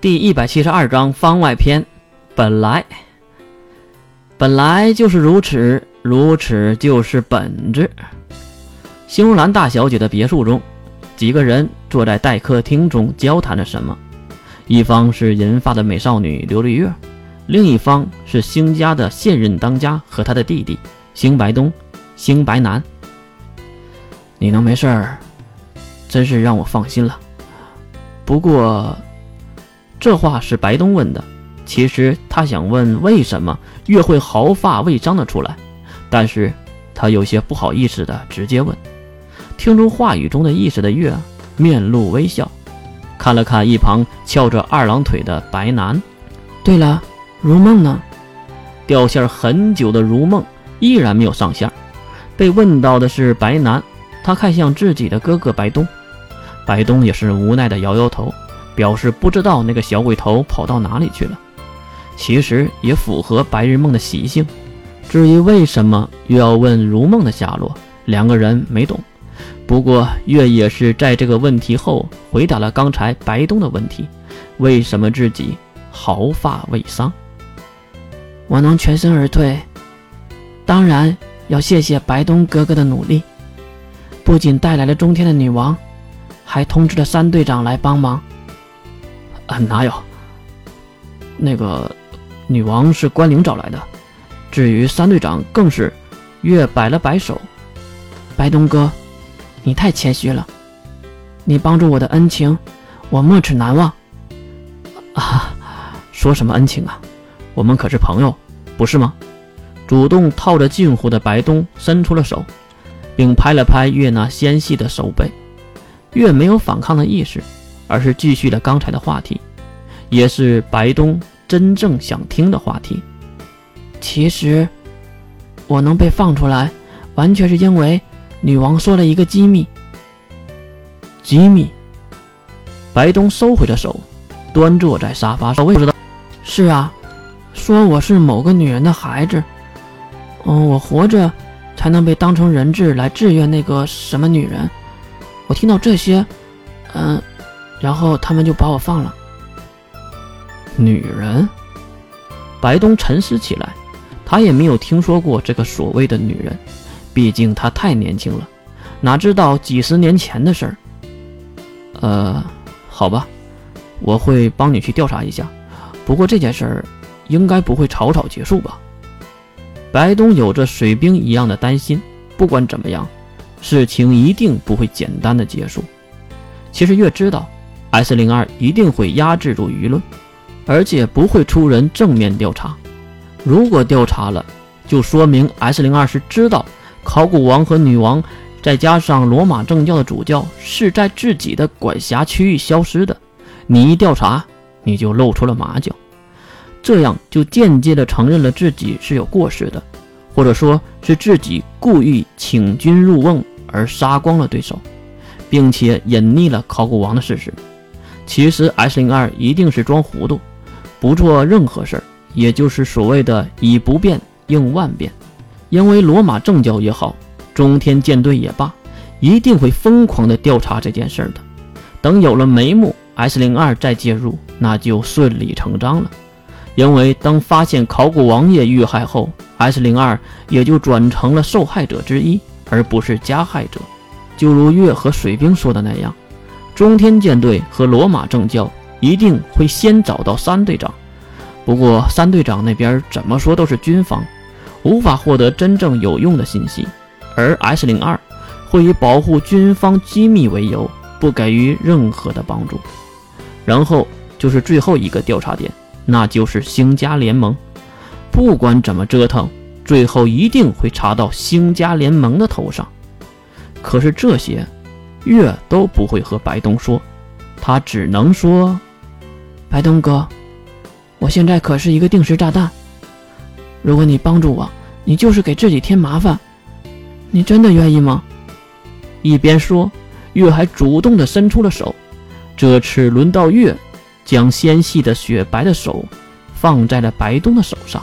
第一百七十二章番外篇。本来，本来就是如此，如此就是本质。星如兰大小姐的别墅中，几个人坐在待客厅中交谈着什么。一方是银发的美少女刘丽月，另一方是星家的现任当家和他的弟弟星白东、星白南。你能没事儿，真是让我放心了。不过。这话是白东问的，其实他想问为什么月会毫发未伤的出来，但是他有些不好意思的直接问。听出话语中的意思的月面露微笑，看了看一旁翘着二郎腿的白楠。对了，如梦呢？掉线很久的如梦依然没有上线。被问到的是白楠，他看向自己的哥哥白东，白东也是无奈的摇摇头。表示不知道那个小鬼头跑到哪里去了，其实也符合白日梦的习性。至于为什么又要问如梦的下落，两个人没懂。不过月也是在这个问题后回答了刚才白东的问题：为什么自己毫发未伤？我能全身而退，当然要谢谢白东哥哥的努力，不仅带来了中天的女王，还通知了三队长来帮忙。啊，哪有？那个女王是关灵找来的，至于三队长更是月摆了摆手。白东哥，你太谦虚了，你帮助我的恩情，我没齿难忘。啊，说什么恩情啊？我们可是朋友，不是吗？主动套着近乎的白东伸出了手，并拍了拍月那纤细的手背。月没有反抗的意识。而是继续了刚才的话题，也是白东真正想听的话题。其实，我能被放出来，完全是因为女王说了一个机密。机密。白东收回了手，端坐在沙发上。我也知道。是啊，说我是某个女人的孩子。嗯，我活着才能被当成人质来制约那个什么女人。我听到这些，嗯。然后他们就把我放了。女人，白东沉思起来，他也没有听说过这个所谓的女人，毕竟他太年轻了，哪知道几十年前的事儿。呃，好吧，我会帮你去调查一下。不过这件事儿应该不会草草结束吧？白东有着水兵一样的担心。不管怎么样，事情一定不会简单的结束。其实越知道。S 零二一定会压制住舆论，而且不会出人正面调查。如果调查了，就说明 S 零二是知道考古王和女王，再加上罗马正教的主教是在自己的管辖区域消失的。你一调查，你就露出了马脚，这样就间接的承认了自己是有过失的，或者说是自己故意请君入瓮而杀光了对手，并且隐匿了考古王的事实。其实 S 零二一定是装糊涂，不做任何事儿，也就是所谓的以不变应万变。因为罗马正教也好，中天舰队也罢，一定会疯狂的调查这件事儿的。等有了眉目，S 零二再介入，那就顺理成章了。因为当发现考古王爷遇害后，S 零二也就转成了受害者之一，而不是加害者。就如月和水兵说的那样。中天舰队和罗马正教一定会先找到三队长，不过三队长那边怎么说都是军方，无法获得真正有用的信息。而 S 零二会以保护军方机密为由，不给予任何的帮助。然后就是最后一个调查点，那就是星家联盟。不管怎么折腾，最后一定会查到星家联盟的头上。可是这些。月都不会和白东说，他只能说：“白东哥，我现在可是一个定时炸弹。如果你帮助我，你就是给自己添麻烦。你真的愿意吗？”一边说，月还主动的伸出了手。这次轮到月，将纤细的雪白的手放在了白东的手上。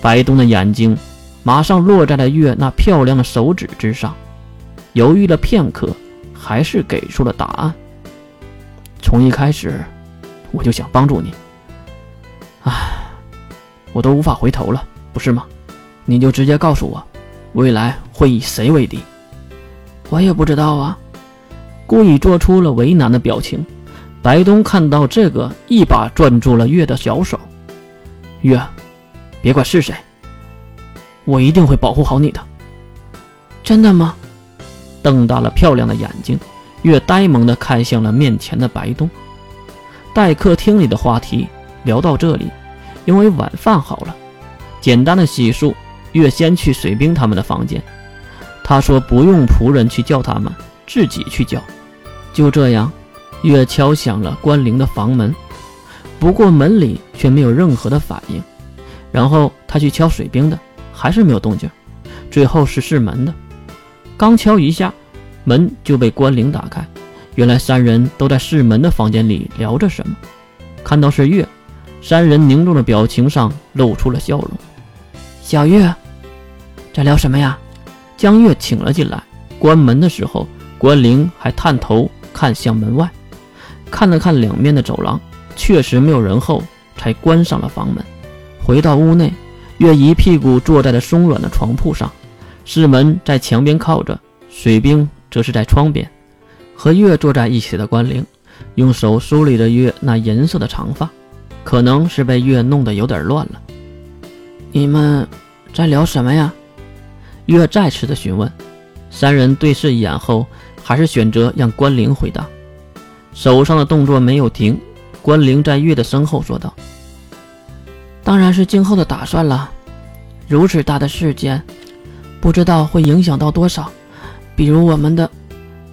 白东的眼睛马上落在了月那漂亮的手指之上，犹豫了片刻。还是给出了答案。从一开始，我就想帮助你。唉，我都无法回头了，不是吗？你就直接告诉我，未来会以谁为敌？我也不知道啊。故意做出了为难的表情。白东看到这个，一把攥住了月的小手。月，别管是谁，我一定会保护好你的。真的吗？瞪大了漂亮的眼睛，月呆萌地看向了面前的白东。待客厅里的话题聊到这里，因为晚饭好了，简单的洗漱，月先去水兵他们的房间。他说不用仆人去叫他们，自己去叫。就这样，月敲响了关灵的房门，不过门里却没有任何的反应。然后他去敲水兵的，还是没有动静。最后是试门的，刚敲一下，门就被关灵打开。原来三人都在试门的房间里聊着什么。看到是月，三人凝重的表情上露出了笑容。小月，在聊什么呀？将月请了进来。关门的时候，关灵还探头。看向门外，看了看两面的走廊，确实没有人后，才关上了房门。回到屋内，月一屁股坐在了松软的床铺上，四门在墙边靠着，水兵则是在窗边。和月坐在一起的关灵，用手梳理着月那银色的长发，可能是被月弄得有点乱了。你们在聊什么呀？月再次的询问。三人对视一眼后。还是选择让关灵回答，手上的动作没有停。关灵在月的身后说道：“当然是今后的打算了。如此大的事件，不知道会影响到多少。比如我们的……”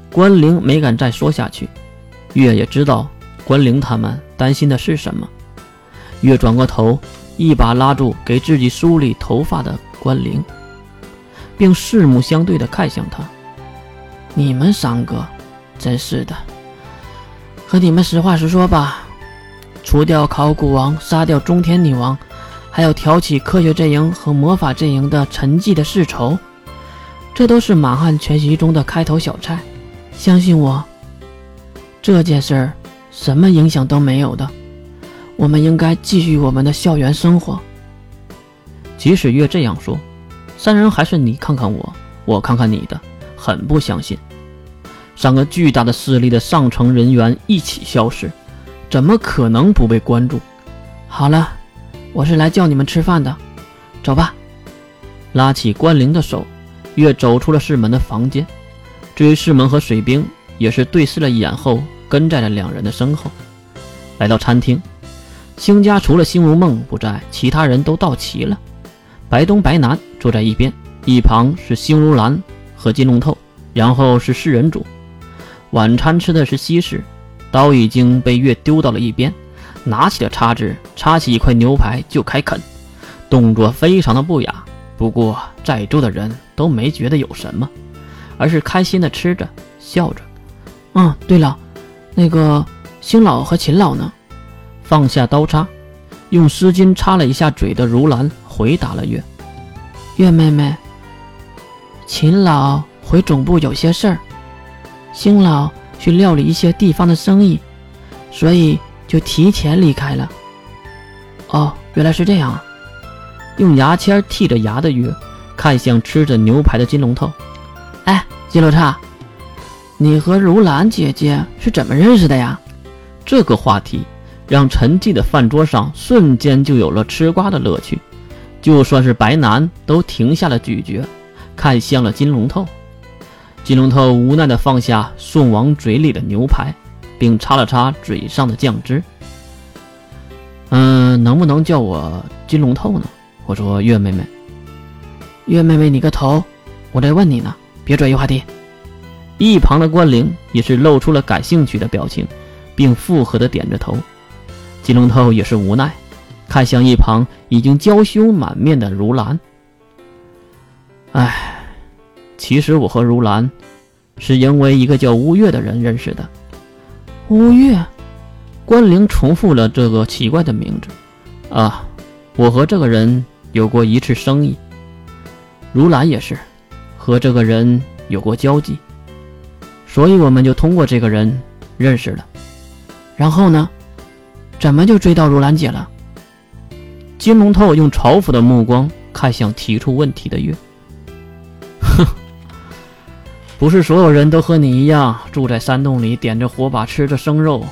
关灵没敢再说下去。月也知道关灵他们担心的是什么。月转过头，一把拉住给自己梳理头发的关灵，并四目相对的看向他。你们三个，真是的。和你们实话实说吧，除掉考古王，杀掉中天女王，还要挑起科学阵营和魔法阵营的沉寂的世仇，这都是满汉全席中的开头小菜。相信我，这件事儿什么影响都没有的。我们应该继续我们的校园生活。即使越这样说，三人还是你看看我，我看看你的，很不相信。三个巨大的势力的上层人员一起消失，怎么可能不被关注？好了，我是来叫你们吃饭的，走吧。拉起关灵的手，月走出了世门的房间。至于世门和水兵，也是对视了一眼后，跟在了两人的身后。来到餐厅，星家除了星如梦不在，其他人都到齐了。白东、白南坐在一边，一旁是星如兰和金龙透，然后是世人主。晚餐吃的是西式，刀已经被月丢到了一边，拿起了叉子，叉起一块牛排就开啃，动作非常的不雅。不过在座的人都没觉得有什么，而是开心的吃着，笑着。嗯，对了，那个星老和秦老呢？放下刀叉，用湿巾擦了一下嘴的如兰回答了月。月妹妹，秦老回总部有些事儿。星老去料理一些地方的生意，所以就提前离开了。哦，原来是这样啊！用牙签剔着牙的鱼看向吃着牛排的金龙头。哎，金罗刹，你和如兰姐姐是怎么认识的呀？这个话题让沉寂的饭桌上瞬间就有了吃瓜的乐趣。就算是白南都停下了咀嚼，看向了金龙头。金龙头无奈地放下送往嘴里的牛排，并擦了擦嘴上的酱汁。嗯，能不能叫我金龙头呢？我说月妹妹。月妹妹，你个头！我在问你呢，别转移话题。一旁的关灵也是露出了感兴趣的表情，并附和的点着头。金龙头也是无奈，看向一旁已经娇羞满面的如兰。唉。其实我和如兰，是因为一个叫乌月的人认识的。乌月，关灵重复了这个奇怪的名字。啊，我和这个人有过一次生意。如兰也是，和这个人有过交集，所以我们就通过这个人认识了。然后呢？怎么就追到如兰姐了？金龙头用嘲讽的目光看向提出问题的月。哼，不是所有人都和你一样住在山洞里点着火把吃着生肉。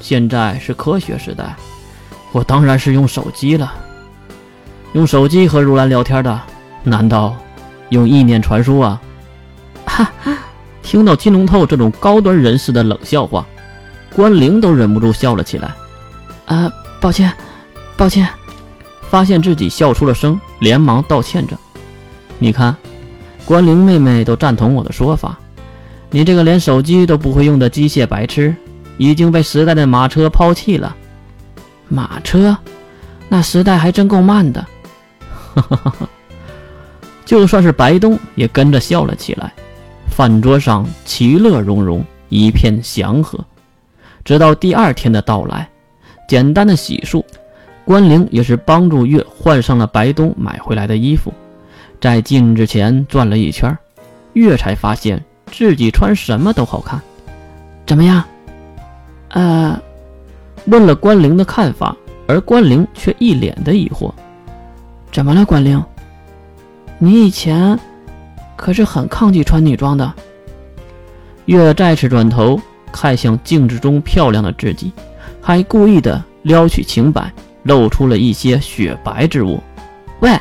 现在是科学时代，我当然是用手机了。用手机和如兰聊天的，难道用意念传输啊？哈哈！听到金龙透这种高端人士的冷笑话，关灵都忍不住笑了起来。啊，抱歉，抱歉。发现自己笑出了声，连忙道歉着。你看，关灵妹妹都赞同我的说法。你这个连手机都不会用的机械白痴，已经被时代的马车抛弃了。马车？那时代还真够慢的。哈哈哈哈就算是白东也跟着笑了起来。饭桌上其乐融融，一片祥和。直到第二天的到来，简单的洗漱。关灵也是帮助月换上了白东买回来的衣服，在镜子前转了一圈，月才发现自己穿什么都好看。怎么样？呃，问了关灵的看法，而关灵却一脸的疑惑。怎么了，关灵？你以前可是很抗拒穿女装的。月再次转头看向镜子中漂亮的自己，还故意的撩起裙摆。露出了一些雪白之物。喂，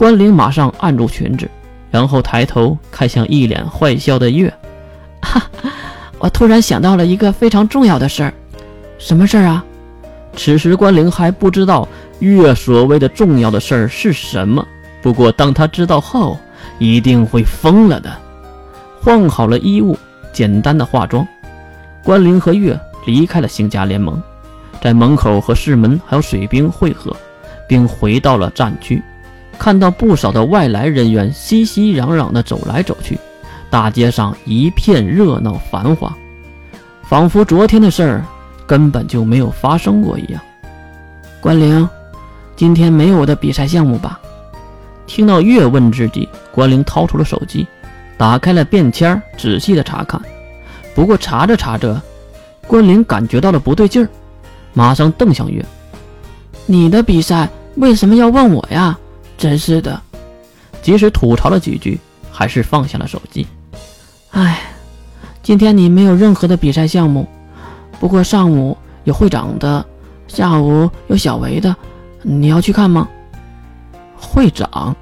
关灵马上按住裙子，然后抬头看向一脸坏笑的月。哈，我突然想到了一个非常重要的事儿。什么事儿啊？此时关灵还不知道月所谓的重要的事儿是什么。不过当他知道后，一定会疯了的。换好了衣物，简单的化妆，关灵和月离开了星家联盟。在门口和市门还有水兵会合，并回到了战区，看到不少的外来人员熙熙攘攘地走来走去，大街上一片热闹繁华，仿佛昨天的事儿根本就没有发生过一样。关灵，今天没有我的比赛项目吧？听到月问自己，关灵掏出了手机，打开了便签，仔细的查看。不过查着查着，关灵感觉到了不对劲儿。马上瞪向月，你的比赛为什么要问我呀？真是的！即使吐槽了几句，还是放下了手机。唉，今天你没有任何的比赛项目，不过上午有会长的，下午有小维的，你要去看吗？会长，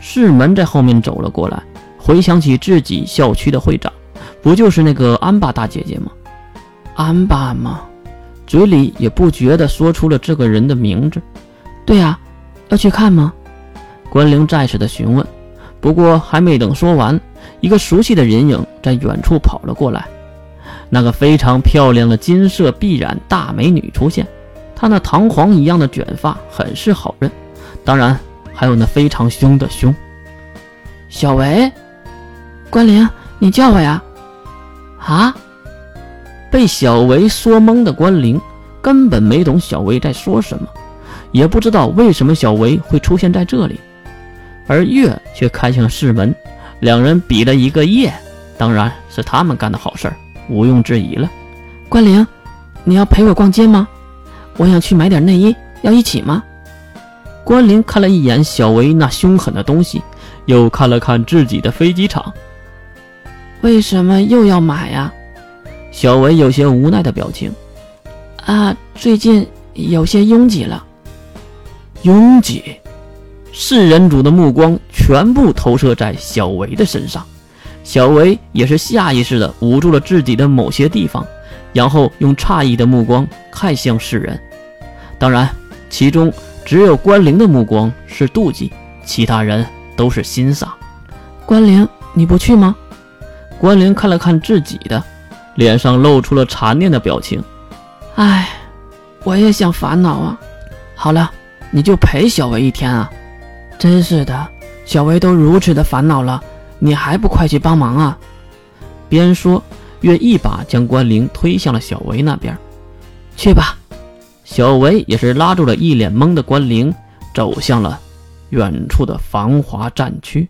世门在后面走了过来，回想起自己校区的会长，不就是那个安巴大姐姐吗？安巴吗？嘴里也不觉地说出了这个人的名字。对呀，要去看吗？关灵再次的询问。不过还没等说完，一个熟悉的人影在远处跑了过来。那个非常漂亮的金色碧染大美女出现，她那弹簧一样的卷发很是好认。当然，还有那非常凶的凶。小维，关灵，你叫我呀？啊？被小维说懵的关灵，根本没懂小维在说什么，也不知道为什么小维会出现在这里，而月却看向室门，两人比了一个耶，当然是他们干的好事儿，毋庸置疑了。关灵，你要陪我逛街吗？我想去买点内衣，要一起吗？关灵看了一眼小维那凶狠的东西，又看了看自己的飞机场，为什么又要买呀？小维有些无奈的表情，啊，最近有些拥挤了。拥挤，四人主的目光全部投射在小维的身上，小维也是下意识的捂住了自己的某些地方，然后用诧异的目光看向世人。当然，其中只有关灵的目光是妒忌，其他人都是欣赏。关灵，你不去吗？关灵看了看自己的。脸上露出了残念的表情。唉，我也想烦恼啊。好了，你就陪小维一天啊。真是的，小维都如此的烦恼了，你还不快去帮忙啊？边说，月一把将关灵推向了小维那边。去吧。小维也是拉住了一脸懵的关灵，走向了远处的繁华战区。